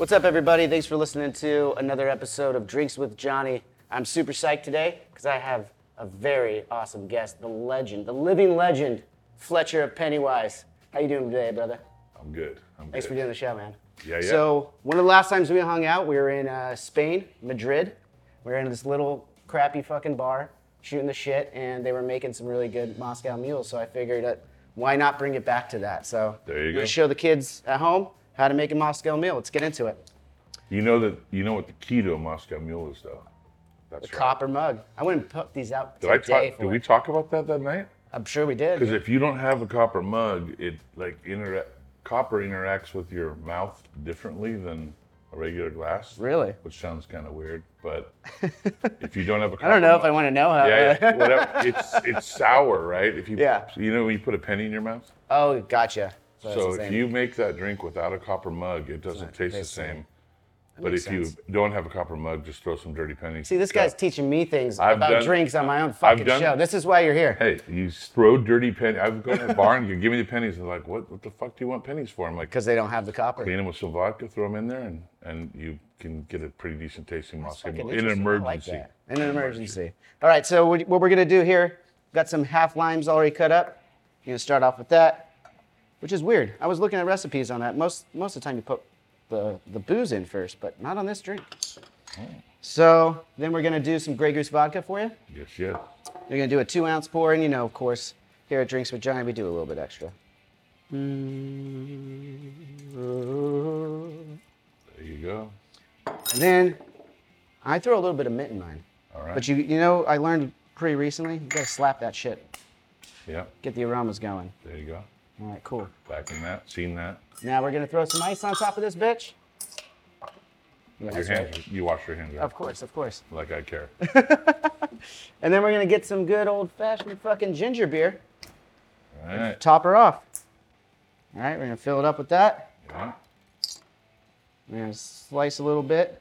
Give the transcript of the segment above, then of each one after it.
What's up, everybody? Thanks for listening to another episode of Drinks with Johnny. I'm super psyched today because I have a very awesome guest, the legend, the living legend, Fletcher of Pennywise. How you doing today, brother? I'm good. I'm Thanks good. for doing the show, man. Yeah, yeah. So one of the last times we hung out, we were in uh, Spain, Madrid. We were in this little crappy fucking bar, shooting the shit, and they were making some really good Moscow mules. So I figured that why not bring it back to that? So There you go. show the kids at home how to make a Moscow mule. Let's get into it. You know that you know what the key to a Moscow Mule is, though. That's The right. copper mug. I wouldn't put these out Did I talk? Did we talk about that that night? I'm sure we did. Because if you don't have a copper mug, it like intera- copper interacts with your mouth differently than a regular glass. Really? Which sounds kind of weird, but if you don't have a copper I don't know if I want to know how. Yeah, yeah, whatever. It's it's sour, right? If you Yeah. you know when you put a penny in your mouth. oh, gotcha. So if you make that drink without a copper mug, it doesn't taste the same. But if you don't have a copper mug, just throw some dirty pennies. See, this guy's teaching me things I've about done- drinks on my own fucking done- show. This is why you're here. Hey, you throw dirty pennies. I would go to the bar and you give me the pennies. They're like, what, what the fuck do you want pennies for? I'm like, Because they don't have the copper. clean them with some vodka, throw them in there, and, and you can get a pretty decent tasting Moscow Fucking Mule in an interesting. I like emergency. that. In an emergency. All right, so what what we're gonna do here? Got some half limes already cut up. You're gonna start off with that, which is weird. I was looking at recipes on that. Most most of the time you put the the booze in first, but not on this drink. So then we're gonna do some Grey Goose vodka for you. Yes, yes. You're gonna do a two ounce pour, and you know, of course, here at Drinks with Johnny, we do a little bit extra. There you go. And then I throw a little bit of mint in mine. All right. But you you know, I learned pretty recently, you gotta slap that shit. yeah, Get the aromas going. there you go. All right, cool. Back in that, seen that. Now we're gonna throw some ice on top of this bitch. Your that's hands, right. you wash your hands. Of course, of course. Like I care. And then we're gonna get some good old fashioned fucking ginger beer. All right. Top her off. All right, we're gonna fill it up with that. Yeah. We're gonna slice a little bit.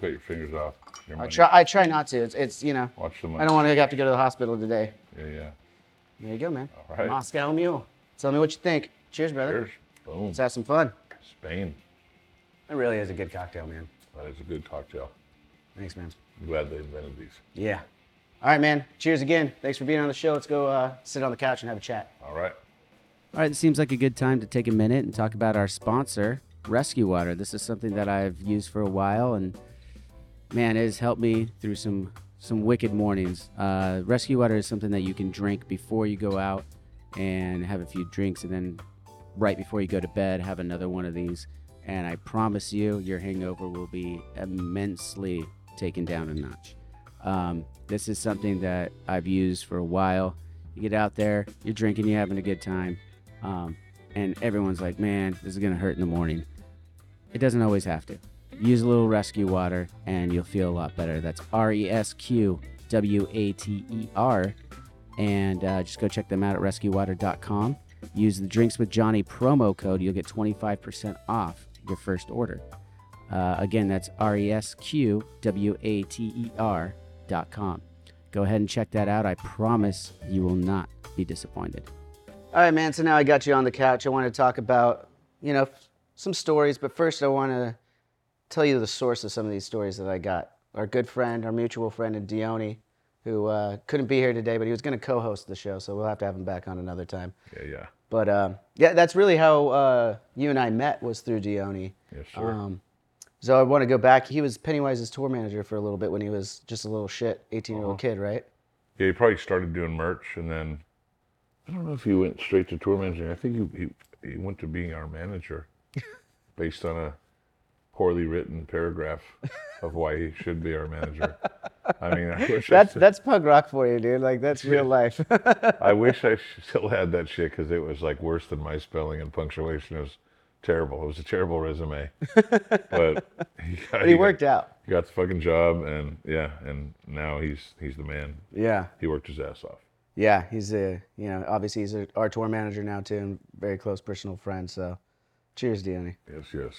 Cut your fingers off. Your I try. I try not to. It's, it's you know. Watch the money. I don't want to have to go to the hospital today. Yeah, yeah. There you go, man. All right. Moscow Mule. Tell me what you think. Cheers, brother. Cheers. Boom. Let's have some fun. Spain. It really is a good cocktail, man. That is a good cocktail. Thanks, man. I'm glad they invented these. Yeah. All right, man. Cheers again. Thanks for being on the show. Let's go uh, sit on the couch and have a chat. All right. All right, it seems like a good time to take a minute and talk about our sponsor, ResQ Water. This is something that I've used for a while, and man, it has helped me through some some wicked mornings. Uh, ResQ Water is something that you can drink before you go out and have a few drinks, and then right before you go to bed, have another one of these. And I promise you, your hangover will be immensely taken down a notch. Um, this is something that I've used for a while. You get out there, you're drinking, you're having a good time, um, and everyone's like, man, this is to hurt in the morning. It doesn't always have to. Use a little ResQ water and you'll feel a lot better. That's R E S Q W A T E R. And uh, just go check them out at rescuewater.com. Use the Drinks with Johnny promo code. You'll get 25% off your first order. Uh, again, that's R E S Q W A T E R dot com. Go ahead and check that out. I promise you will not be disappointed. All right, man. So now I got you on the couch. I want to talk about, you know, some stories. But first, I want to tell you the source of some of these stories that I got. Our good friend, our mutual friend, and Dione, who uh, couldn't be here today, but he was going to co-host the show, so we'll have to have him back on another time. Yeah, yeah. But um, yeah, that's really how uh, you and I met was through Dione. Yes, sir. Um, so I want to go back. He was Pennywise's tour manager for a little bit when he was just a little shit, 18 year old kid, right? Yeah, he probably started doing merch, and then I don't know if he went straight to tour managing. I think he he, he went to being our manager, based on a poorly written paragraph of why he should be our manager. I mean, I wish That's I, that's punk rock for you, dude. Like that's real life. I wish I still had that shit because it was like worse than my spelling and punctuation. It was terrible. It was a terrible resume, but he, got, but he worked out. He got the fucking job, and yeah, and now he's he's the man. Yeah. He worked his ass off. Yeah, he's a you know obviously he's a, our tour manager now too, and very close personal friend. So, cheers, Deone. Yes, yes.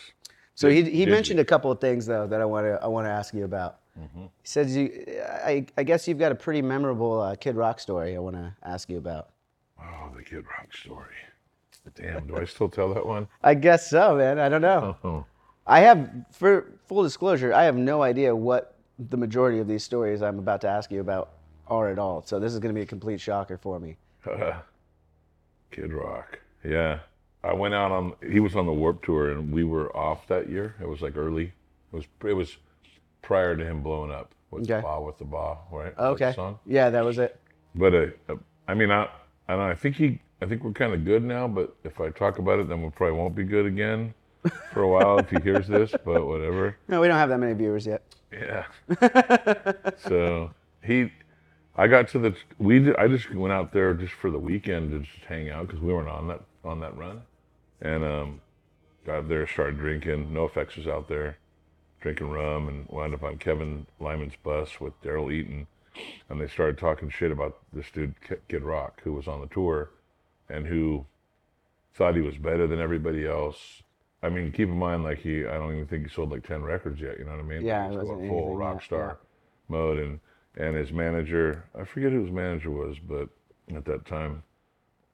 So he he Did mentioned a couple of things though that I want to I want to ask you about. Mm-hmm. He says you I I guess you've got a pretty memorable uh, Kid Rock story I want to ask you about. Oh, the Kid Rock story. Damn, do I still tell that one? I guess so, man. I don't know. Oh, I have for full disclosure, I have no idea what the majority of these stories I'm about to ask you about are at all. So this is going to be a complete shocker for me. Kid Rock. Yeah. I went out on he was on the Warp Tour and we were off that year. It was like early. It was it was prior to him blowing up. With Okay. the Bawitdaba, right? Is that the Okay. song? Yeah, that was it. But uh, I mean, I I, don't know, I think he I think we're kind of good now. But if I talk about it, then we probably won't be good again for a while if he hears this. But whatever. No, we don't have that many viewers yet. Yeah. so he, I got to the we. I just went out there just for the weekend to just hang out because we weren't on that on that run, and um, got there, started drinking. NoFX was out there, drinking rum, and wound up on Kevin Lyman's bus with Daryl Eaton, and they started talking shit about this dude Kid Rock who was on the tour, and who thought he was better than everybody else. I mean, keep in mind, like he, I don't even think he sold like ten records yet. You know what I mean? Yeah, going wasn't full rock star mode, and and his manager, I forget who his manager was, but at that time,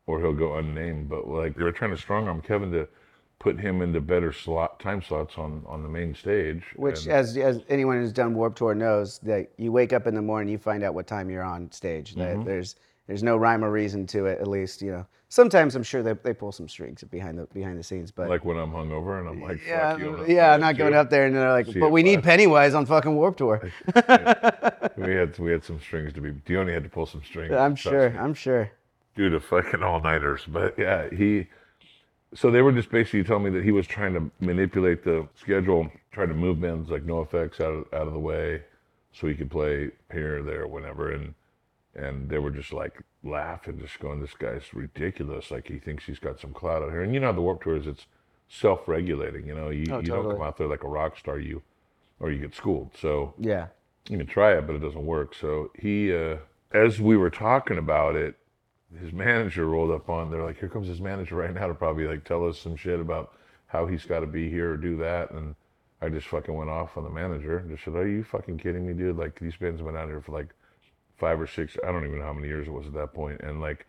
or he'll go unnamed. But like they were trying to strong arm Kevin to put him into better slot time slots on on the main stage. Which, and- as as anyone who's done Warp Tour knows, that you wake up in the morning, you find out what time you're on stage. That Mm-hmm. there's there's no rhyme or reason to it. At least you know. Sometimes I'm sure they, they pull some strings behind the behind the scenes, but like when I'm hungover and I'm like, fuck yeah, you. I'm yeah, I'm not going up there and they're like, but we need flash." Pennywise on fucking Warp Tour. We had we had some strings to be. Dione had to pull some strings. I'm sure. I'm sure. due to fucking all nighters. But yeah, he. So they were just basically telling me that he was trying to manipulate the schedule, trying to move bands like NoFX out of, out of the way, so he could play here or there, whenever. And and they were just like laughing, just going, "This guy's ridiculous! Like he thinks he's got some clout out here." And you know how the Warp Tour is? It's self-regulating. You know, you, Oh, you don't come out there like a rock star, you or you get schooled. So Yeah. you can try it, but it doesn't work. So he, uh, as we were talking about it, his manager rolled up on. They're like, "Here comes his manager right now to probably like tell us some shit about how he's got to be here or do that." And I just fucking went off on the manager and just said, "Are you fucking kidding me, dude? Like these bands have been out here for like five or six. I don't even know how many years it was at that point, and like."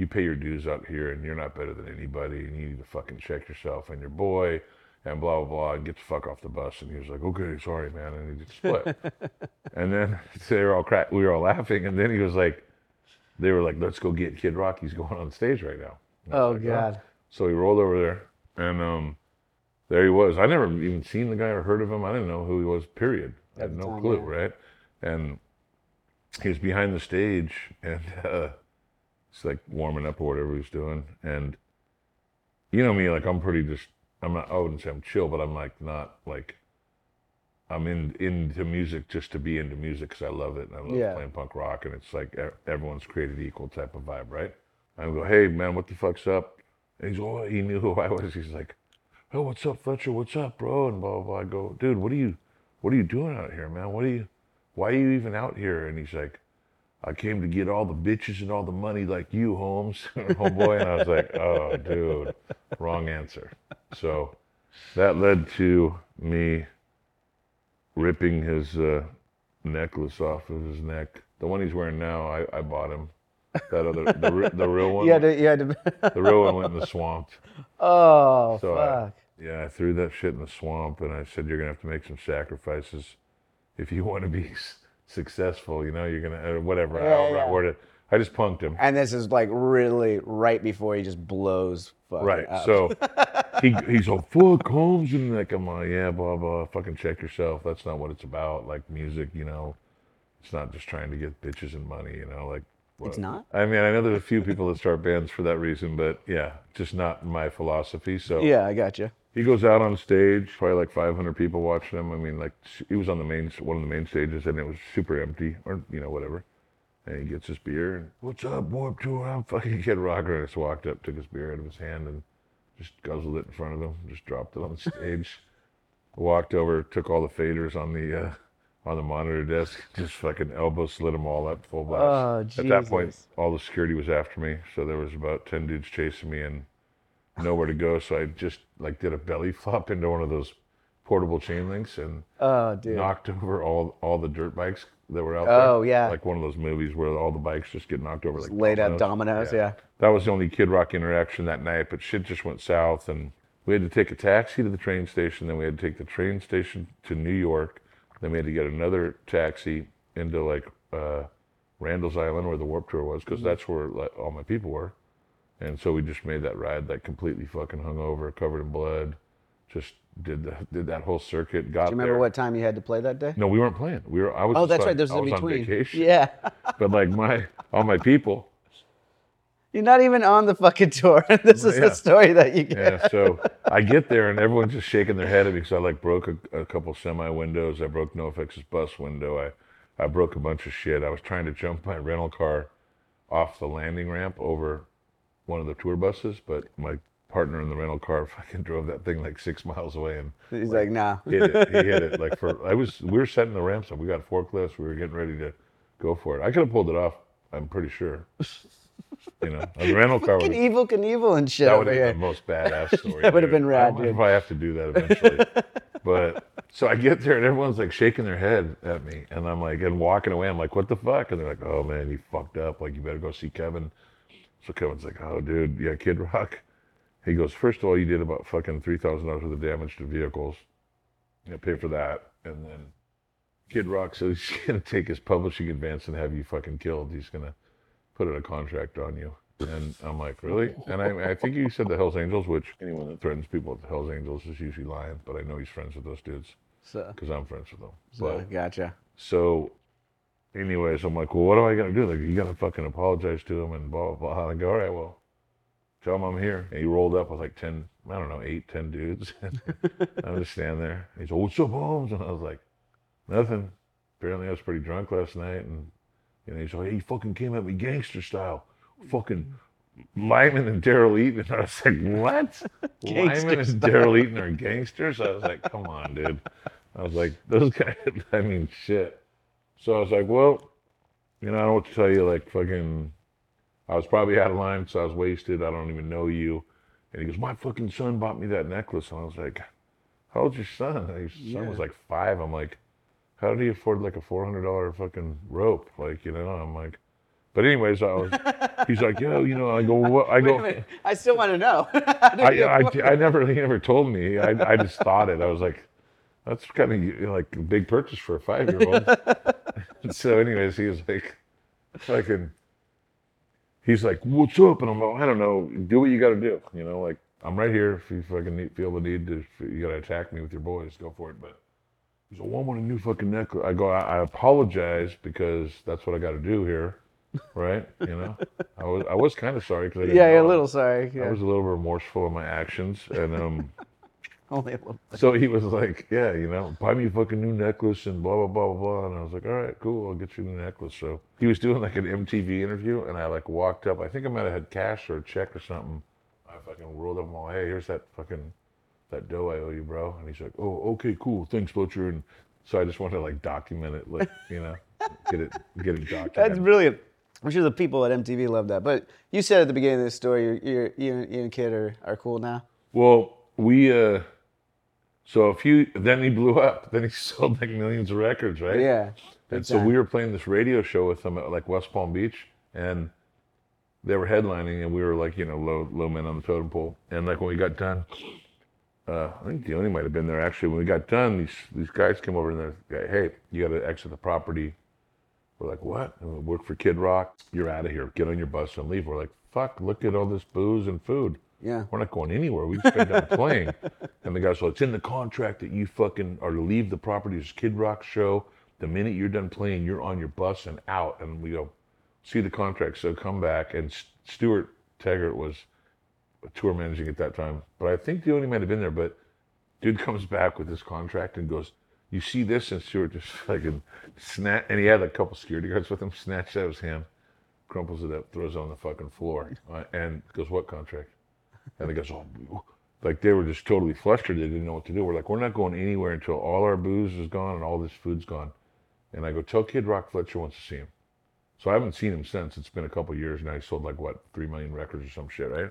You pay your dues out here, and you're not better than anybody, and you need to fucking check yourself and your boy, and blah blah blah, and get the fuck off the bus. And he was like, "Okay, sorry, man," and he just split. And then they were all crack. We were all laughing. And then he was like, they were like, let's go get Kid Rock. He's going on stage right now. Oh like, God. So he rolled over there, and um, there he was. I never even seen the guy or heard of him. I didn't know who he was. Period. I had no time, clue. yeah. Right. And he was behind the stage, and uh, it's like warming up or whatever he was doing. And you know me, like I'm pretty just. I'm not. I wouldn't say I'm chill, but I'm like not like. I'm in into music just to be into music because I love it and I love Yeah. playing punk rock and it's like everyone's created equal type of vibe, right? I go, hey man, what the fuck's up? And he's oh, he knew who I was. He's like, oh, what's up, Fletcher? What's up, bro? And blah blah. blah. I go, dude, what are you, what are you doing out here, man? What are you, why are you even out here? And he's like, I came to get all the bitches and all the money like you, Holmes, oh, homeboy. And I was like, oh, dude, wrong answer. So that led to me ripping his uh, necklace off of his neck. The one he's wearing now, I, I bought him. That other, the, the real one, Yeah. You the real one went in the swamp. oh So I, fuck. yeah, I threw that shit in the swamp, and I said, "You're gonna have to make some sacrifices if you want to be successful. You know, you're gonna or whatever. I Yeah, don't know yeah. word it. I just punked him. And this is like really right before he just blows. Fucking Right. up. So he he's all fuck Holmes and like I'm like yeah blah blah fucking check yourself. That's not what it's about. Like music, you know, It's not just trying to get bitches and money, you know, like. It's not? I mean, I know there's a few people that start bands for that reason, but yeah, just not my philosophy. So Yeah, I got you. he goes out on stage, probably like 500 people watching him. I mean, like he was on the main one of the main stages, and it was super empty, or you know whatever. And he gets his beer and what's up, Warp Tour? I'm fucking Kid Rocker. And I just walked up, took his beer out of his hand, and just guzzled it in front of him. Just dropped it on the stage. Walked over, took all the faders on the uh, on the monitor desk, just fucking elbow slid them all up full blast. Oh, At that point, all the security was after me, so there was about ten dudes chasing me and nowhere to go. So I just like did a belly flop into one of those portable chain links and Oh, dude. knocked over all all the dirt bikes that were out Oh, there. yeah. like one of those movies where all the bikes just get knocked over like laid out dominoes, yeah. That was the only Kid Rock interaction that night, but shit just went south, and we had to take a taxi to the train station. Then we had to take the train station to New York. Then we had to get another taxi into like uh, Randall's Island, where the Warp Tour was, Mm-hmm. because that's where like, all my people were. And so we just made that ride, like completely fucking hungover, covered in blood. Just did the, did that whole circuit. Got Do you remember there. what time you had to play that day? No, we weren't playing. We were. I was. Oh, that's on- right. There's in was on between. vacation. Yeah. But like my all my people, You're not even on the fucking tour. this is Yeah. the story that you get. Yeah, so I get there and everyone's just shaking their head at me because I like broke a, a couple semi windows. I broke NoFX's bus window. I, I broke a bunch of shit. I was trying to jump my rental car off the landing ramp over one of the tour buses, but my partner in the rental car fucking drove that thing like six miles away and He's like, nah. hit it. He hit it like for. I was. We were setting the ramps up. We got forklifts. We were getting ready to go for it. I could have pulled it off. I'm pretty sure. You know, a rental car Fucking Evel Knievel and shit that would have been the most badass story. That would have been rad, I dude. probably have to do that eventually. but so I get there and everyone's like shaking their head at me, and I'm like, and walking away. I'm like, what the fuck? And they're like, oh man, you fucked up. Like you better go see Kevin. So Kevin's like, oh dude, yeah, Kid Rock. He goes, first of all, you did about fucking three thousand dollars worth of damage to vehicles. You know, pay for that, and then Kid Rock says he's gonna take his publishing advance and have you fucking killed. He's gonna put in a contract on you. And I'm like, really? And I, I think you said the Hells Angels, which anyone that threatens people with the Hells Angels is usually lying. But I know he's friends with those dudes So, because I'm friends with them. so But gotcha. so, anyways, I'm like, well, what am I gonna do? Like, you gotta fucking apologize to him and blah blah blah. And I go, all right, well, tell him I'm here. And he rolled up with like ten, I don't know, eight, ten dudes. And I'm just standing there. He's like, what's up, Holmes? And I was like, nothing. Apparently, I was pretty drunk last night, and you know, he's like, he fucking came at me gangster style, fucking. Lyman and Daryl Eaton. And I was like, what? Lyman and Daryl Eaton are gangsters? I was like, come on, dude. I was like, those guys, I mean, shit. So I was like, well, you know, I don't what to tell you. Like, fucking, I was probably out of line, so I was wasted. I don't even know you. And he goes, my fucking son bought me that necklace. And I was like, how old's your son? And his son was like five. I'm like, how did he afford like a $400 fucking rope? Like, you know, I'm like, but anyways, I was, he's like, yo, you know, I go, what? I go, I still want to know. I, I, I never, he never told me. I, I just thought it. I was like, that's kind of like a big purchase for a five year old. so, anyways, he was like, fucking, he's like, what's up? And I'm like, I don't know. Do what you got to do. You know, like, I'm right here. If you fucking feel the need to, you got to attack me with your boys, go for it. But he's a woman want a new fucking necklace. I go, I, I apologize because that's what I got to do here. Right? You know, I was, I was kind of sorry because I yeah, you're a little sorry. I was a little remorseful of my actions, and um, Only a little. so he was like, "Yeah, you know, buy me a fucking new necklace and blah blah blah blah blah." And I was like, "All right, cool, I'll get you a new necklace." So he was doing like an MTV interview, and I like walked up. I think I might have had cash or a check or something. I fucking rolled up and all, "Hey, here's that fucking that dough I owe you, bro." And he's like, "Oh, okay, cool, thanks, Butcher." And so I just wanted to like document it, like you know, get it get it documented. That's brilliant. I'm sure the people at MTV love that. But you said at the beginning of this story, you're, you're, you, and, you and Kid are, are cool now. Well, we uh so a few then he blew up. Then he sold like millions of records, right? Yeah. And so we were playing this radio show with them at like West Palm Beach and they were headlining and we were like, you know, low low men on the totem pole. And like when we got done, uh, I think Delaney might have been there actually. When we got done, these these guys came over and they're like, hey, you gotta exit the property. We're like, what? We work for Kid Rock. You're out of here. Get on your bus and leave. We're like, fuck, look at all this booze and food. Yeah. We're not going anywhere. We just got done playing. And the guy said, it's in the contract that you fucking are to leave the property. It's Kid Rock show. The minute you're done playing, you're on your bus and out. And we go, see the contract. So come back. And Stuart Taggart was tour managing at that time. But I think the only might have been there. But dude comes back with this contract and goes, "You see this?" And Stuart just fucking snatch, and he had a couple security guards with him. Snatched out his hand, crumples it up, throws it on the fucking floor, uh, and goes, "What contract?" And they goes, "Oh." Like they were just totally flustered. They didn't know what to do. We're like, we're not going anywhere until all our booze is gone and all this food's gone. And I go, tell Kid Rock Fletcher wants to see him. So I haven't seen him since. It's been a couple years now. He sold like what, three million records or some shit, right?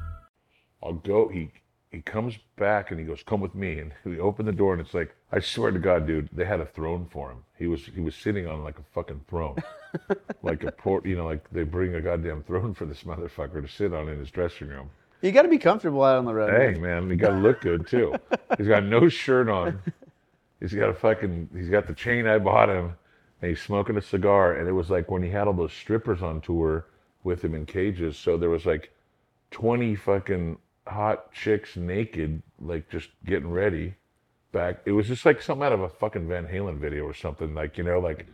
I'll go. He he comes back and he goes, "Come with me." And we open the door and it's like, I swear to God, dude, they had a throne for him. He was he was sitting on like a fucking throne, like a port. You know, like they bring a goddamn throne for this motherfucker to sit on in his dressing room. You got to be comfortable out on the road. Hey man. he got to look good too. He's got no shirt on. He's got a fucking. He's got the chain I bought him, and he's smoking a cigar. And it was like when he had all those strippers on tour with him in cages. So there was like twenty fucking hot chicks naked, like just getting ready. Back, it was just like something out of a fucking Van Halen video or something. Like you know, like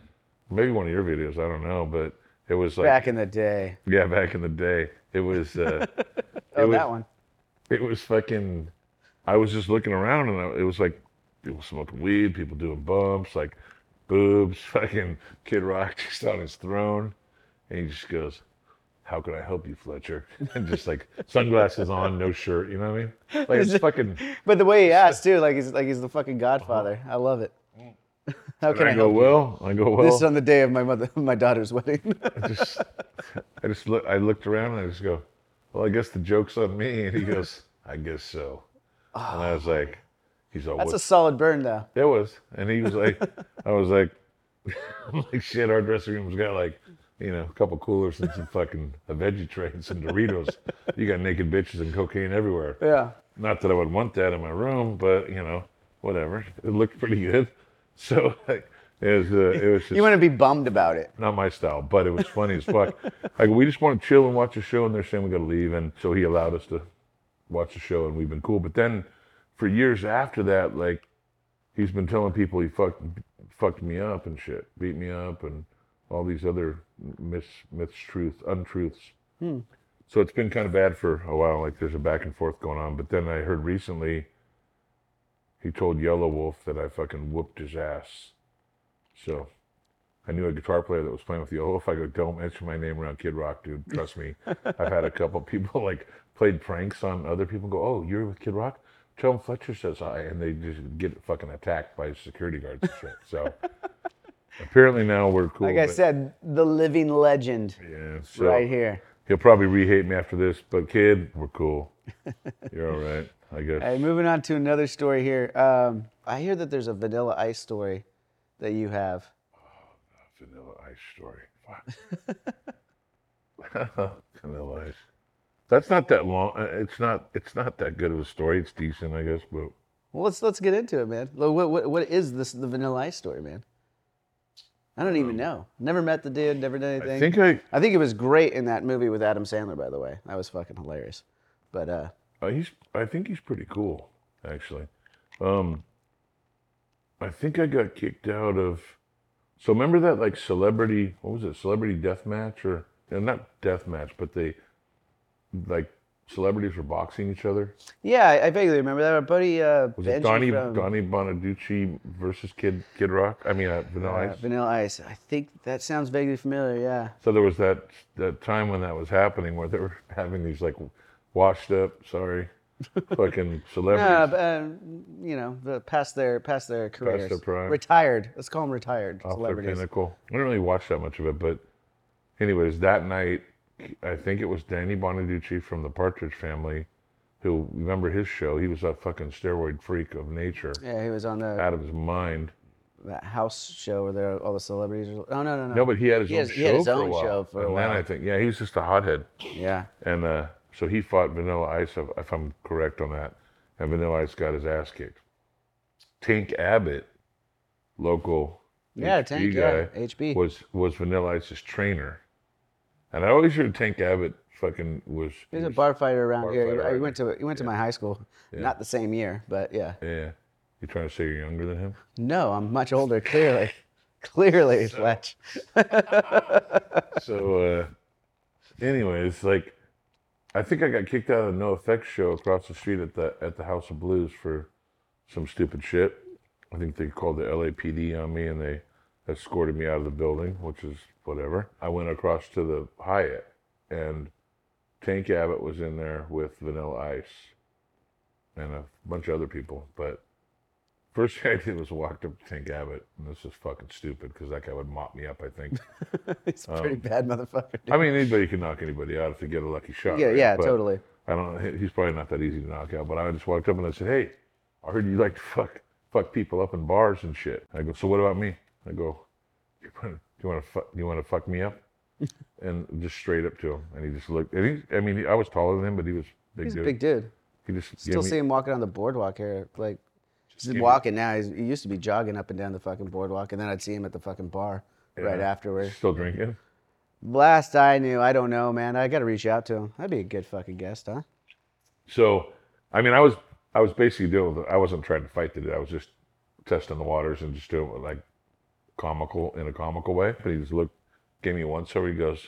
maybe one of your videos. I don't know, but it was like Back in the day. yeah, back in the day. It was. Uh, Oh, was- that one. it was fucking. I was just looking around and I, it was like people smoking weed, people doing bumps, like boobs, fucking Kid Rock just on his throne, and he just goes, "How could I help you, Fletcher?" And just like sunglasses on, no shirt, you know what I mean? Like it's fucking. But the way he asked too, like he's like he's the fucking Godfather. Uh-huh. I love it. Mm. How can I, I go help you? well. I go well. This is on the day of my mother, my daughter's wedding. I just, I just look. I looked around and I just go, "Well, I guess the joke's on me." And he goes, "I guess so." And I was ah. like, "He's all That's a solid burn, though. It was, and he was like, I was like, like shit. Our dressing room's got like, you know, a couple coolers and some fucking a veggie tray and some Doritos. You got naked bitches and cocaine everywhere. Yeah. Not that I would want that in my room, but you know, whatever. It looked pretty good. So like, it was, uh, it was just You want to be bummed about it. not my style, but it was funny as fuck. Like we just want to chill and watch a show, and they're saying we got to leave, and so he allowed us to watch the show, and we've been cool. But then, for years after that, like he's been telling people he fucked fucked me up and shit, beat me up, and all these other myths, myths, truth, untruths. Hmm. So it's been kind of bad for a while. Like there's a back and forth going on. But then I heard recently he told Yelawolf that I fucking whooped his ass. So I knew a guitar player that was playing with Yelawolf. I go, don't mention my name around Kid Rock, dude. Trust me. I've had a couple people like played pranks on other people. And Go, oh, you're with Kid Rock? Tell him Fletcher says hi, and they just get fucking attacked by security guards and shit. So apparently now we're cool. Like I but- said, the living legend yeah, so right here. He'll probably re-hate me after this, but kid, we're cool. You're all right, I guess. Hey, moving on to another story here. Um, I hear that there's a Vanilla Ice story that you have. Vanilla Ice story. Fuck. Vanilla Ice. That's not that long. uh, It's not. It's not that good of a story. It's decent, I guess. But Well, let's let's get into it, man. Lo- What what, what is this the Vanilla Ice story, man? I don't even know. Never met the dude. Never done anything. I think I. I think it was great in that movie with Adam Sandler, by the way. That was fucking hilarious. But uh, Uh, he's. I think he's pretty cool, actually. Um. I think I got kicked out of. So remember that like celebrity? What was it? Celebrity death match or no, not death match, but they like celebrities were boxing each other. yeah, I, I vaguely remember that. Our buddy uh, Was Benji it Donnie from Donnie Bonaduce versus Kid Kid Rock? I mean, uh, Vanilla uh, Ice. Vanilla Ice. I think that sounds vaguely familiar. Yeah. So there was that that time when that was happening where they were having these like washed up, sorry, fucking No, celebrities but, uh, you know, the, past their past their careers, their prime. retired. Let's call them retired off their pinnacle. I didn't really watch that much of it, but anyways, that night, I think it was Danny Bonaduce from the Partridge Family, who remember his show. He was a fucking steroid freak of nature. Yeah, he was on the out of his mind. that house show where there all the celebrities. Are, oh no no no. No, but he had his He own has- show he had his for own a while. show for a and while. then I think, yeah, he was just a hothead. yeah. And uh, so he fought Vanilla Ice, if, if I'm correct on that. And Vanilla Ice got his ass kicked. Tank Abbott, local Yeah, HB Tank, guy, yeah, HB. was was Vanilla Ice's trainer. And I always heard Tank Abbott fucking was. He's a bar fighter around bar here. fighter He went to he went to my high school. Not the same year, but yeah. Yeah. You trying to say you're younger than him? No, I'm much older. Clearly, clearly, Fletch. so uh anyways like i think i got kicked out of the NoFX show across the street at the at the house of blues for some stupid shit i think they called the lapd on me and they escorted me out of the building which is whatever i went across to the hyatt and tank abbott was in there with vanilla ice and a bunch of other people but First thing I did was walked up to Tank Abbott, and this is fucking stupid because that guy would mop me up. I think. He's a pretty Um, bad motherfucker. dude. I mean, anybody can knock anybody out if they get a lucky shot. yeah, right? yeah, But totally. I don't. know. He's probably not that easy to knock out. But I just walked up and I said, "Hey, I heard you like to fuck fuck people up in bars and shit." I go, "So what about me?" I go, "You want you want to fuck you want to fuck me up?" and just straight up to him, and he just looked. And he, I mean, he, I was taller than him, but he was big He's a dude. big dude. He just Still me- see him walking on the boardwalk here. Like, he's give me- walking now. He's, he used to be jogging up and down the fucking boardwalk, and then I'd see him at the fucking bar right afterwards. Still drinking. Last I knew, I don't know, man. I got to reach out to him. That'd be a good fucking guest, huh? So, I mean, I was I was basically dealing with it. I wasn't trying to fight the dude. I was just testing the waters and just doing it like comical in a comical way. But he just looked, gave me one over. He goes,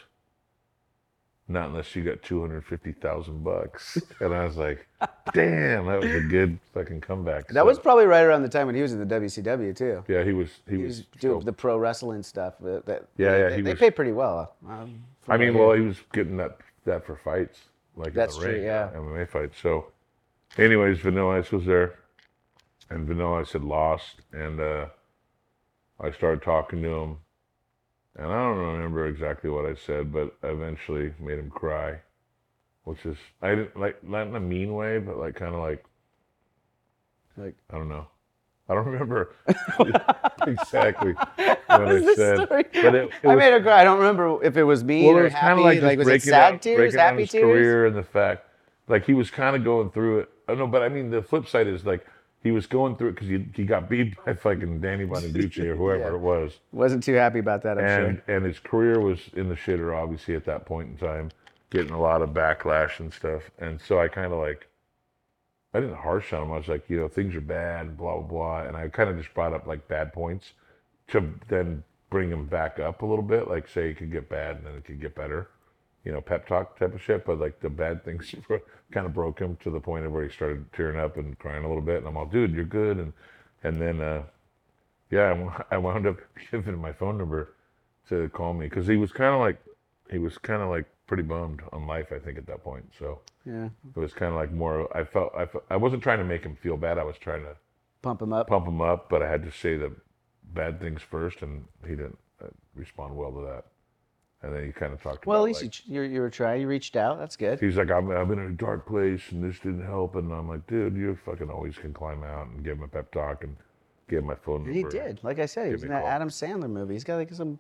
"Not unless you got two hundred fifty thousand bucks." And I was like, "Damn, that was a good fucking comeback." That So, was probably right around the time when he was in the WCW too. yeah. He was he, He was, was doing so- the pro wrestling stuff. That, that Yeah, yeah, They, he they was- pay pretty well. Um, I mean, well, he was getting that that for fights, like That's in the true, ring, yeah. MMA fights. So, anyways, Vanilla Ice was there, and Vanilla Ice had lost, and uh, I started talking to him, and I don't remember exactly what I said, but I eventually made him cry, which is I didn't like not in a mean way, but like kind of like like I don't know. I don't remember exactly what I said, story? but it, it I was made her cry. I don't remember if it was mean well, it or was happy. like, like was it sad out, tears, happy his tears? career and the fact, like he was kind of going through it. Oh, I don't know, but I mean, the flip side is like he was going through it because he, he got beat by fucking Danny Bonaduce or whoever Yeah. it was, Wasn't too happy about that. I'm and sure. and his career was in the shitter obviously at that point in time, getting a lot of backlash and stuff. And so I kind of like, I didn't harsh on him. I was like, you know, things are bad, blah blah blah, and I kind of just brought up like bad points to then bring him back up a little bit, like say it could get bad and then it could get better, you know, pep talk type of shit. But like the bad things kind of broke him to the point of where he started tearing up and crying a little bit, and I'm all, dude, you're good, and and then uh, yeah, I I wound up giving him my phone number to call me because he was kind of like he was kind of like pretty bummed on life, I think, at that point. So Yeah, it was kind of like more. I felt I felt, I wasn't trying to make him feel bad. I was trying to pump him up. pump him up, but I had to say the bad things first, and he didn't uh, respond well to that. And then he kind of talked. Well, at least like, you, you, were trying. You reached out. That's good. He's like, I'm, I've been in a dark place and this didn't help. And I'm like, dude, you fucking always can climb out and give him a pep talk and give him my phone And number. he did. Like I said, he was in that call. Adam Sandler movie. He's got like some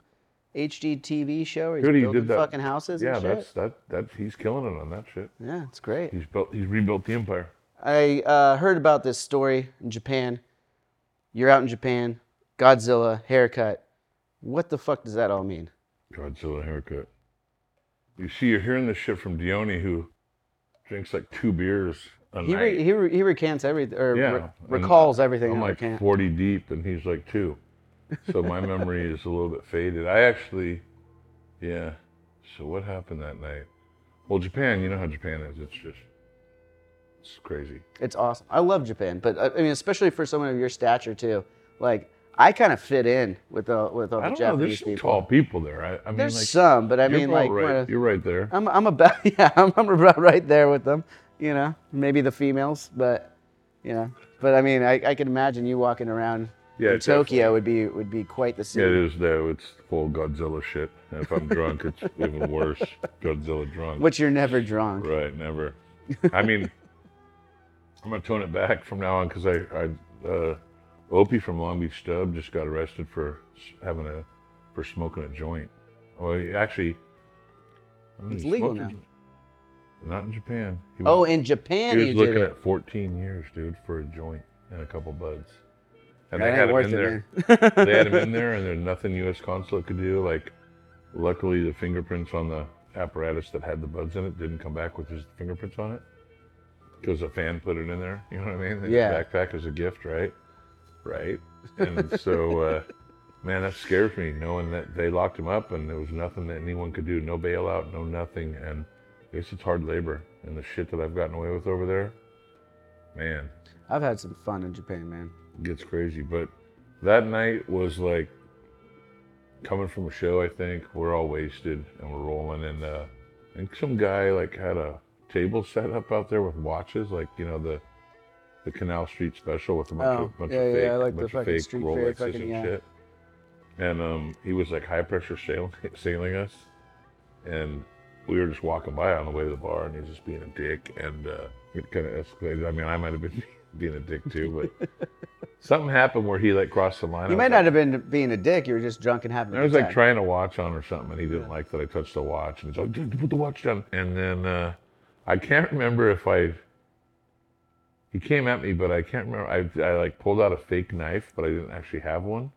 HD TV show where he's Dude, he building did fucking houses Yeah, and shit. that's that. That he's killing it on that shit. Yeah, it's great. He's built. He's rebuilt the empire. I uh, heard about this story in Japan. You're out in Japan, Godzilla haircut. What the fuck does that all mean? Godzilla haircut. You see, you're hearing this shit from Dione, who drinks like two beers a He night. re, he, re, he recants everything or yeah, re- and recalls everything. I'm like recant. 40 deep, and he's like two. So my memory is a little bit faded. I actually, yeah. So what happened that night? Well, Japan. You know how Japan is. It's just, it's crazy. It's awesome. I love Japan, but I mean, especially for someone of your stature too. Like I kind of fit in with the with all I the don't know. There's some people. tall people there. I, I mean, There's like, some, but I you're mean, about like, right. you're right there. I'm I'm about yeah, I'm, I'm about right there with them. You know, maybe the females, but you know, but I mean, I, I can imagine you walking around Yeah, in Tokyo would be would be quite the scene. Yeah, it is though. It's full Godzilla shit. And if I'm drunk, it's even worse. Godzilla drunk. Which you're never drunk. Right, never. I mean, I'm gonna tone it back from now on because I, I uh, Opie from Long Beach Dub just got arrested for having a for smoking a joint. Well, he actually, I It's legal a now. Not in Japan. He Oh, was, in Japan he was looking at 14 years, dude, for a joint and a couple buds. And That they had him in there. they had him in there, and there's nothing U.S. consulate could do. Like, luckily, the fingerprints on the apparatus that had the buds in it didn't come back with his fingerprints on it because a fan put it in there. You know what I mean? Yeah. backpack as a gift, right? Right. And so, uh, man, that scares me knowing that they locked him up and there was nothing that anyone could do. No bailout, no nothing. And I guess it's hard labor. And the shit that I've gotten away with over there, man, I've had some fun in Japan, man. gets crazy. But that night was like coming from a show. I think we're all wasted and we're rolling, and uh, think some guy like had a table set up out there with watches, like you know the the Canal Street special with a bunch Oh, of bunch yeah, of fake, I like the bunch of fake street Rolexes fucking- and yeah. shit. And um, he was like high pressure sailing, sailing us, and we were just walking by on the way to the bar, and he was just being a dick, and uh, it kind of escalated. I mean, I might have been being a dick too, but something happened where he like crossed the line. You might not like- have been being a dick. You were just drunk and having a I was like time. trying to watch on or something, and he didn't like that I touched the watch, and he's like, "Dude, put the watch down." And then uh, I can't remember if I. He came at me, but I can't remember. I, I like pulled out a fake knife, but I didn't actually have one.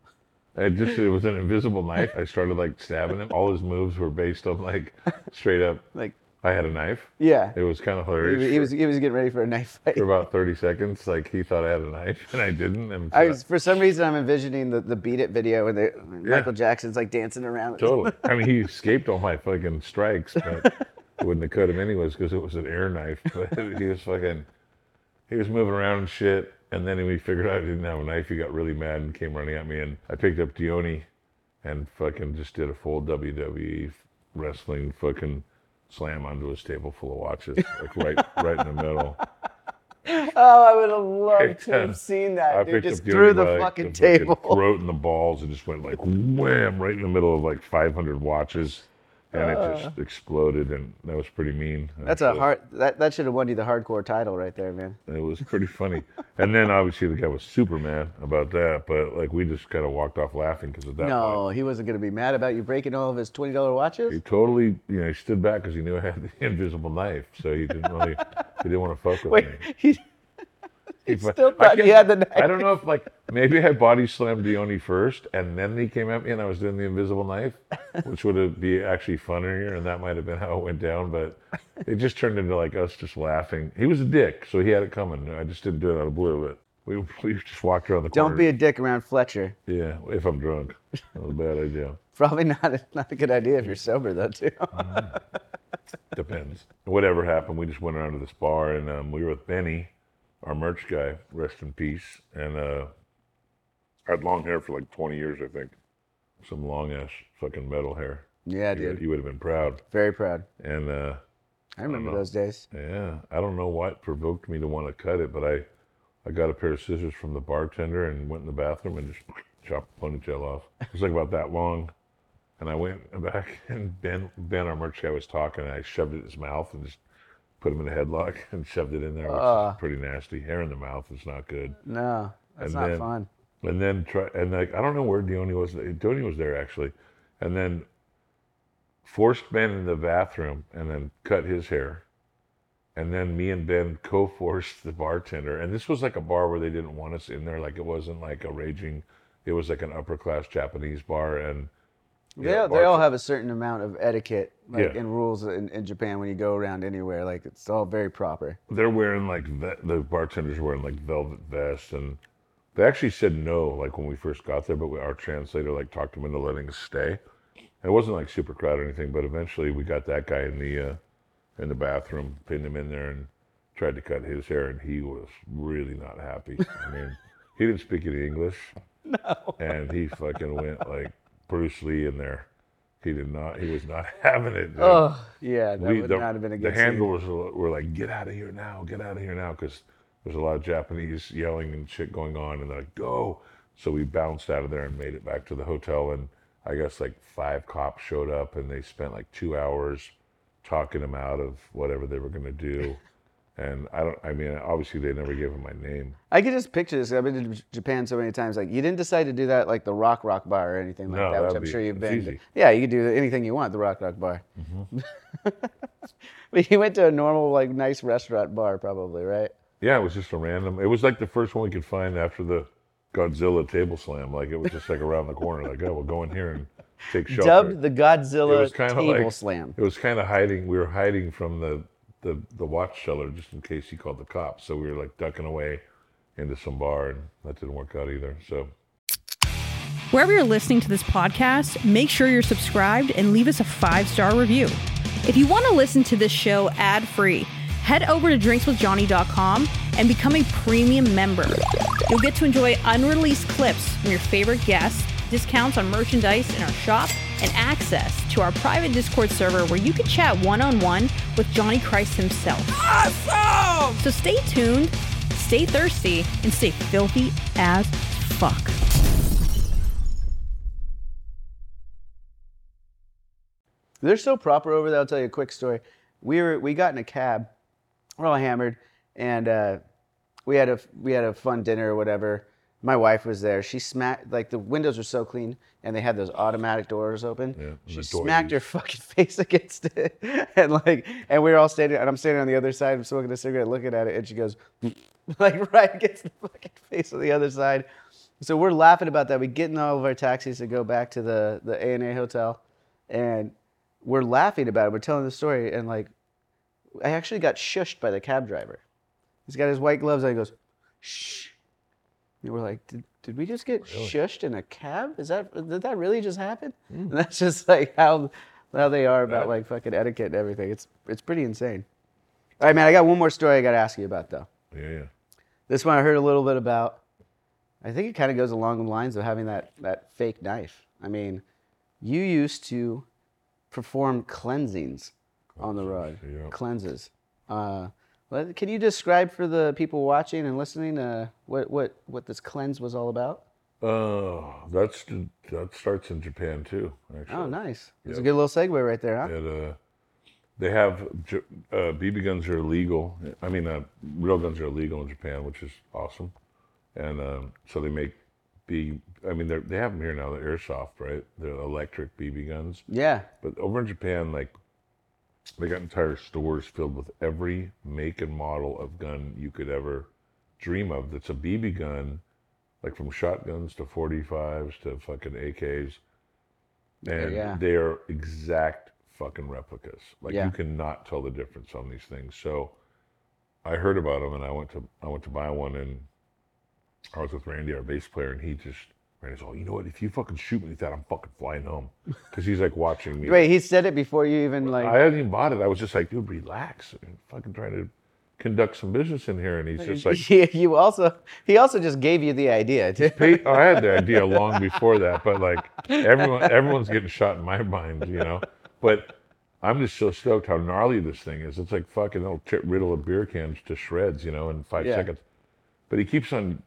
I just it was an invisible knife. I started like stabbing him. All his moves were based on like straight up. Like, I had a knife. yeah. It was kind of hilarious. was, he was he was getting ready for a knife fight. for about thirty seconds. Like he thought I had a knife, and I didn't. And I was for some reason I'm envisioning the, the Beat It video where Yeah. Michael Jackson's like dancing around. Totally. I mean, he escaped all my fucking strikes, but wouldn't have cut him anyways because it was an air knife. But he was fucking, he was moving around and shit. And then he figured out I didn't have a knife, he got really mad and came running at me. And I picked up Dione and fucking just did a full WWE wrestling fucking slam onto his table full of watches, like right, right in the middle. Oh, I would have loved to have seen that. I dude. picked Just Dione through the fucking the table. throat and the balls, and just went like wham right in the middle of like 500 watches, and it just exploded, and that was pretty mean. Uh. That's a hard. That that should have won you the hardcore title right there, man. It was pretty funny, and then obviously the guy was super mad about that, but like we just kind of walked off laughing because of that. No, point. he wasn't gonna be mad about you breaking all of his twenty dollar watches. He totally, you know, he stood back because he knew I had the invisible knife, so he didn't really, he didn't want to fuck with Wait, me. he, He still I thought can't- had the knife. I don't know if like maybe I body slammed Dione first, and then he came at me, and I was doing the invisible knife, which would have be actually funnier, and that might have been how it went down. But it just turned into like us just laughing. He was a dick, so he had it coming. I just didn't do it out of blue, but we we just walked around the corner. don't be a dick around Fletcher. yeah, if I'm drunk, that was a bad idea. Probably not a, not a good idea if you're sober though too. Depends. Whatever happened, we just went around to this bar, and um, we were with Benny, our merch guy, rest in peace, and uh, I had long hair for like 20 years, I think. Some long ass fucking metal hair. yeah, You, dude. you would have been proud. Very proud. And uh, I remember know. those days. yeah, I don't know what provoked me to want to cut it, but I, I got a pair of scissors from the bartender and went in the bathroom and just chopped the ponytail off. It was like about that long. And I went back and Ben, Ben, our merch guy, was talking, and I shoved it in his mouth and just put him in a headlock and shoved it in there, which Ah. is pretty nasty. Hair in the mouth is not good. No, that's And not then- fun. And then try and like I don't know where Dione was. Dione was there actually, and then forced Ben in the bathroom and then cut his hair, and then me and Ben co-forced the bartender. And this was like a bar where they didn't want us in there. Like it wasn't like a raging. It was like an upper class Japanese bar, and They, yeah, all- they all have a certain amount of etiquette like, Yeah. and rules in, in Japan when you go around anywhere. Like it's all very proper. they're wearing like ve- the bartenders were wearing like velvet vests and they actually said no like when we first got there but we, our translator like talked them into letting us stay it wasn't like super crowded or anything but eventually we got that guy in the uh, in the bathroom pinned him in there and tried to cut his hair and he was really not happy i mean he didn't speak any english no and he fucking went like bruce lee in there he did not he was not having it Oh, yeah, that we, would the, not have been a good. the handlers were, were like, "Get out of here now! Get out of here now!" Because there's a lot of Japanese yelling and shit going on, and they're like, "Go!" So we bounced out of there and made it back to the hotel, and I guess like five cops showed up, and they spent like two hours talking him out of whatever they were gonna do, And I don't. I mean, obviously they never gave him my name. I could just picture this. I've been to Japan so many times. Like, you didn't decide to do that like the Rock Rock Bar or anything like No, that, which I'm be- sure you've been. easy. Mm-hmm. Yeah, you could do anything you want the Rock Rock Bar. but you went to a normal, like, nice restaurant bar, probably, right? Yeah, it was just a random. It was like the first one we could find after the Godzilla table slam. Like it was just like around the corner. Like, oh, we'll go in here and take shelter. Dubbed the it Godzilla was kind of Table like Slam. It was kind of hiding. We were hiding from the, the the watch seller just in case he called the cops. So we were like ducking away into some bar, and that didn't work out either. So Wherever you're listening to this podcast, make sure you're subscribed and leave us a five star review. If you want to listen to this show ad free, head over to drinkswithjohnny.com and become a premium member. You'll get to enjoy unreleased clips from your favorite guests, discounts on merchandise in our shop, and access to our private Discord server where you can chat one on one with Johnny Christ himself. Awesome! So stay tuned, stay thirsty, and stay filthy as fuck. They're so proper over there. I'll tell you a quick story. We were we got in a cab, we're all hammered, and uh, we had a we had a fun dinner or whatever. My wife was there. She smacked like the windows were so clean, and they had those automatic doors open. Yeah, she smacked her fucking face against it, and like, and we were all standing, and I'm standing on the other side, I'm smoking a cigarette, looking at it, and she goes, like right against the fucking face of the other side. So we're laughing about that. We get in all of our taxis to go back to the the A and A hotel, and we're laughing about it. We're telling the story, and like, I actually got shushed by the cab driver. He's got his white gloves on. He goes, "Shh." And we're like, "Did, did we just get shushed in a cab? Is that did that really just happen?" And that's just like how how they are about like fucking etiquette and everything. It's it's pretty insane. All right, man. I got one more story I got to ask you about though. yeah, yeah. This one I heard a little bit about. I think it kind of goes along the lines of having that, that fake knife. I mean, you used to perform cleansings on the road, cleanses. Uh, can you describe for the people watching and listening uh, what, what, what this cleanse was all about? Uh, that's that starts in Japan too. Actually. Oh, nice. It's a good little segue right there, huh? It, uh, they have uh, BB guns are illegal. I mean, uh, real guns are illegal in Japan, which is awesome. And um, so they make B. I mean, they they have them here now. The airsoft, right? They're electric BB guns. Yeah. But over in Japan, like they got entire stores filled with every make and model of gun you could ever dream of. That's a BB gun, like from shotguns to 45s to fucking AKs, and yeah. they are exact fucking replicas. Like Yeah. you cannot tell the difference on these things. So I heard about them, and I went to I went to buy one, and I was with Randy, our bass player, and he just. Randy's all, you know what? If you fucking shoot me with that, I'm fucking flying home. Because he's like watching me. Wait, he said it before you even like. I hadn't even bought it. I was just like, dude, relax. I'm fucking trying to conduct some business in here. And he's just like, you you also he also just gave you the idea too. "Hey," I had the idea long before that, but like everyone, everyone's getting shot in my mind, you know. But I'm just so stoked how gnarly this thing is. It's like fucking it'll t- riddle a beer can to shreds, you know, in five Yeah. seconds. But he keeps on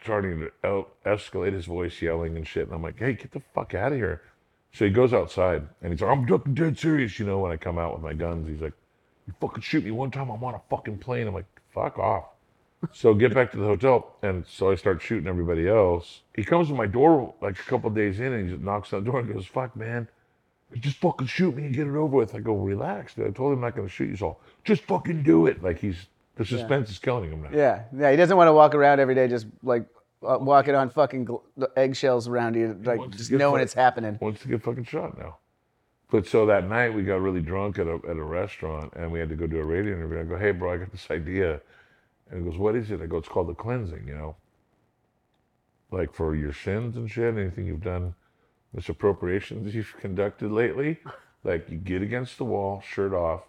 starting to el- escalate his voice, yelling and shit. And I'm like, hey, get the fuck out of here. So he goes outside and he's like, I'm dead serious, you know, when I come out with my guns. He's like, you fucking shoot me one time, I'm on a fucking plane. I'm like, fuck off. So get back to the hotel. And so I start shooting everybody else. He comes to my door like a couple days in and he just knocks on the door and goes, fuck, man. Just fucking shoot me and get it over with. I go, relax, dude. I told him I'm not going to shoot you. So just fucking do it. Like he's, the suspense is killing him now. Yeah, yeah. He doesn't want to walk around every day just like uh, walking on fucking gl- eggshells around you, like just knowing fucked. it's happening. wants to get fucking shot now. But so that night we got really drunk at a at a restaurant and we had to go do a radio interview. I go, hey bro, I got this idea. And he goes, what is it? I go, it's called the cleansing, you know. Like for your sins and shit, anything you've done, misappropriations you've conducted lately, like you get against the wall, shirt off,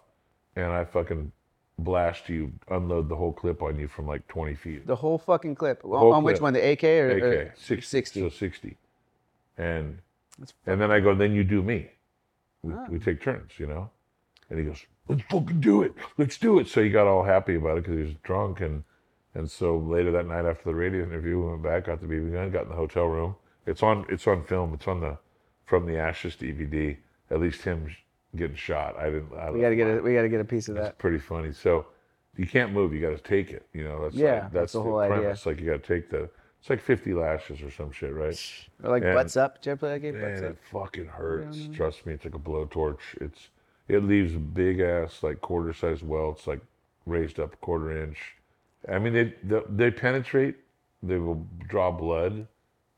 and I fucking blast you, unload the whole clip on you from like 20 feet. The whole fucking clip. On- Whole on which one? The AK or, AK, or 60, 60. So 60. And and then I go, then you do me. We, Ah. we take turns, you know? And he goes, let's fucking do it. Let's do it. So he got all happy about it because he was drunk. And and so later that night after the radio interview, we went back, got the BB gun, got in the hotel room. It's on it's on film. It's on the From the Ashes DVD. At least him getting shot. I didn't. I We gotta get a we gotta get a piece of it's that. pretty funny. So you can't move. You got to take it. You know, that's Yeah, like, that's that's the whole idea. premise. Like you got to take the. It's like 50 lashes or some shit, right? Or like And- butts up. Did you ever play that game? Man, it fucking hurts. Trust me, it's like a blowtorch. It's it leaves big ass like quarter size welts, like raised up a quarter inch. I mean, they they, they penetrate. They will draw blood,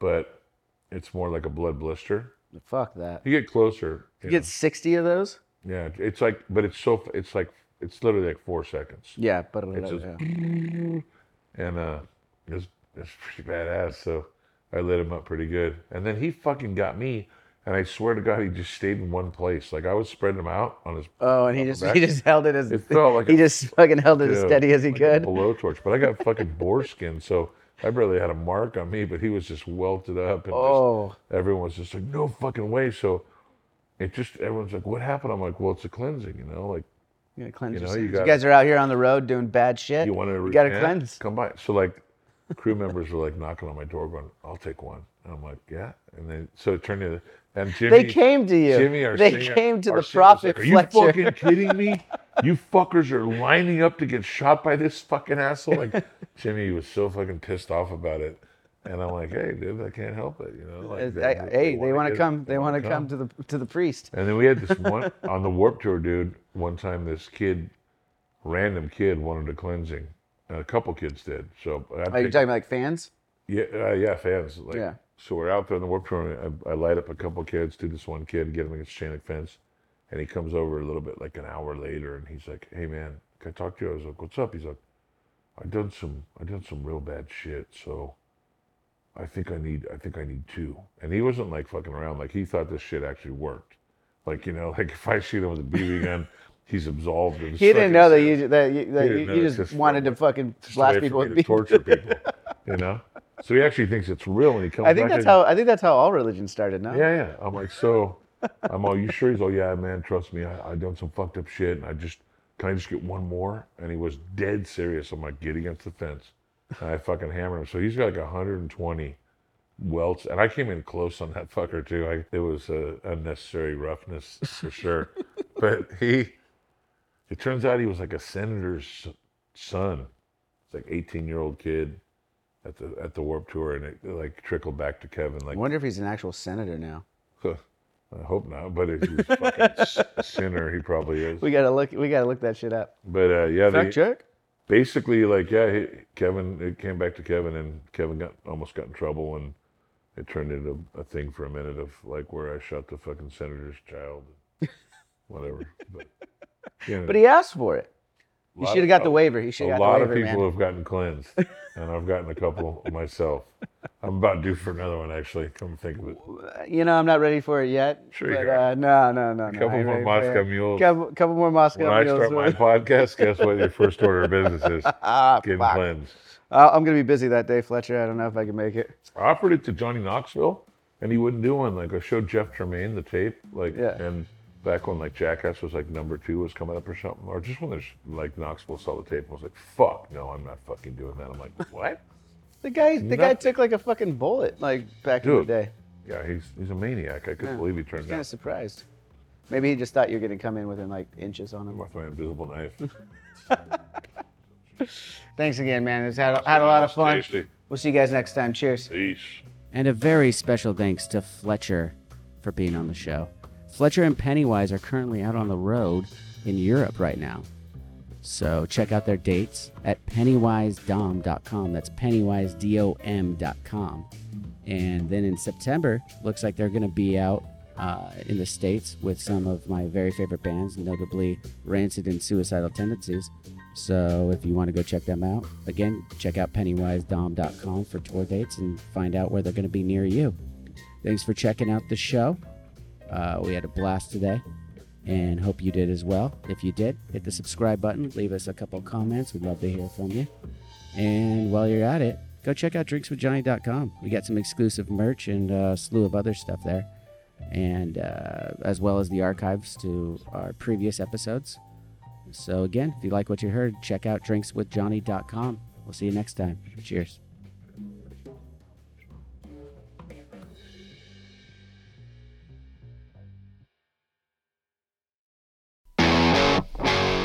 but it's more like a blood blister. Fuck that. You get closer. You You get 60 of those? know, yeah, it's like, but it's so it's like it's literally like four seconds, Yeah, but It's just- yeah. and uh, it's it's pretty badass. So I lit him up pretty good, and then he fucking got me. And I swear to God, he just stayed in one place. Like I was spreading him out on his Oh, and he just back. he just held it as It felt like he a- just fucking held it as steady as he like could. A blowtorch, but I got fucking boar skin, so I barely had a mark on me. But he was just welted up, and Oh. just, everyone was just like, "No fucking way!" So it just everyone's like, "What happened?" I'm like, "Well, it's a cleansing, you know, like You gotta cleanse You know, you You, gotta- guys are out here on the road doing bad shit. you want to, You gotta cleanse. Come by." So like, crew members were like knocking on my door, going, "I'll take one," and I'm like, "Yeah," and then so it turned into. And Jimmy, They came to you. Jimmy, our They singer- came to the prophet like, Are you fucking kidding me? You fuckers are lining up to get shot by this fucking asshole. Like Jimmy was so fucking pissed off about it, and I'm like, hey, dude, I can't help it. You know, like Uh, hey, they want to come. They want to come to the to the priest. And then we had this one on the Warp Tour, dude. One time, this kid, random kid, wanted a cleansing. And a couple kids did. So I Are you talking about like fans? yeah, uh, yeah, fans. Like, Yeah. So we're out there in the warp tour. And I, I light up a couple kids to this one kid, get him against chain link fence, and he comes over a little bit, like an hour later, and he's like, "Hey, man, can I talk to you?" I was like, "What's up?" He's like, "I done some, I done some real bad shit, so I think I need, I think I need two. And he wasn't like fucking around. Like he thought this shit actually worked. Like you know, like if I shoot him with a BB gun, he's absolved. of He didn't know that you that you, that He you, you just just wanted to fucking a blast people with to people. torture people. You know. So he actually thinks it's real, and he comes. I think back that's and- how I think that's how all religion started. Now, Yeah, yeah. I'm like, so, I'm all, you sure? He's all, yeah, man, trust me, I, I done some fucked up shit, and I just, can I just get one more? And he was dead serious. I'm like, get against the fence. And I fucking hammered him. So he's got like 120 welts, and I came in close on that fucker too. I, it was uh, unnecessary roughness for sure. but he, it turns out he was like a senator's son. It's like 18 year old kid at the at the Warp Tour, and it like trickled back to Kevin I like wonder if he's an actual senator now. Huh. I hope not, but if he's a fucking sinner, he probably is. We gotta look. We gotta look that shit up. But uh, yeah, Fact they, check. basically, like, yeah, he, Kevin, it came back to Kevin, and Kevin got almost got in trouble, and it turned into a thing for a minute of like where I shot the fucking senator's child, whatever. But, you know, But he asked for it. He lot should have of- got the waiver. He should a have got lot of people man. have gotten cleansed, and I've gotten a couple myself. I'm about due for another one, actually. Come think of it. You know, I'm not ready for it yet. Sure but, you are. uh, no, no, no, no. couple ain't more Moscow mules. Couple, couple more Moscow mules. When I start my podcast, guess what your first order of business is? Ah, Getting fuck. cleansed. Uh, I'm gonna be busy that day, Fletcher. I don't know if I can make it. I offered it to Johnny Knoxville, and he wouldn't do one. Like I showed Jeff Tremaine the tape, like, Yeah. and back when like Jackass was like number two was coming up or something, or just when there's like Knoxville saw the tape and was like, "Fuck, no, I'm not fucking doing that." I'm like, "What?" The guy, the guy Nothing. took like a fucking bullet, like back in Dude. the day. Yeah, he's he's a maniac. I couldn't Yeah. believe he I was turned kind out of surprised. Maybe he just thought you're gonna come in within like inches on him. with my invisible knife. Thanks again, man. It's had, had a lot of fun. Tasty. We'll see you guys next time. Cheers. Peace. And a very special thanks to Fletcher for being on the show. Fletcher and Pennywise are currently out on the road in Europe right now. So check out their dates at pennywisdom.com. That's pennywisdom.com. And then in September, looks like they're going to be out uh, in the States with some of my very favorite bands, notably Rancid and Suicidal Tendencies. So if you want to go check them out, again, check out pennywisdom.com for tour dates and find out where they're going to be near you. Thanks for checking out the show. Uh, we had a blast today and hope you did as well. If you did, hit the subscribe button, leave us a couple comments. We'd love to hear from you. And while you're at it, go check out drinkswithjohnny.com. We got some exclusive merch and a slew of other stuff there, and uh, as well as the archives to our previous episodes. So again, if you like what you heard, check out drinkswithjohnny.com. We'll see you next time. Cheers.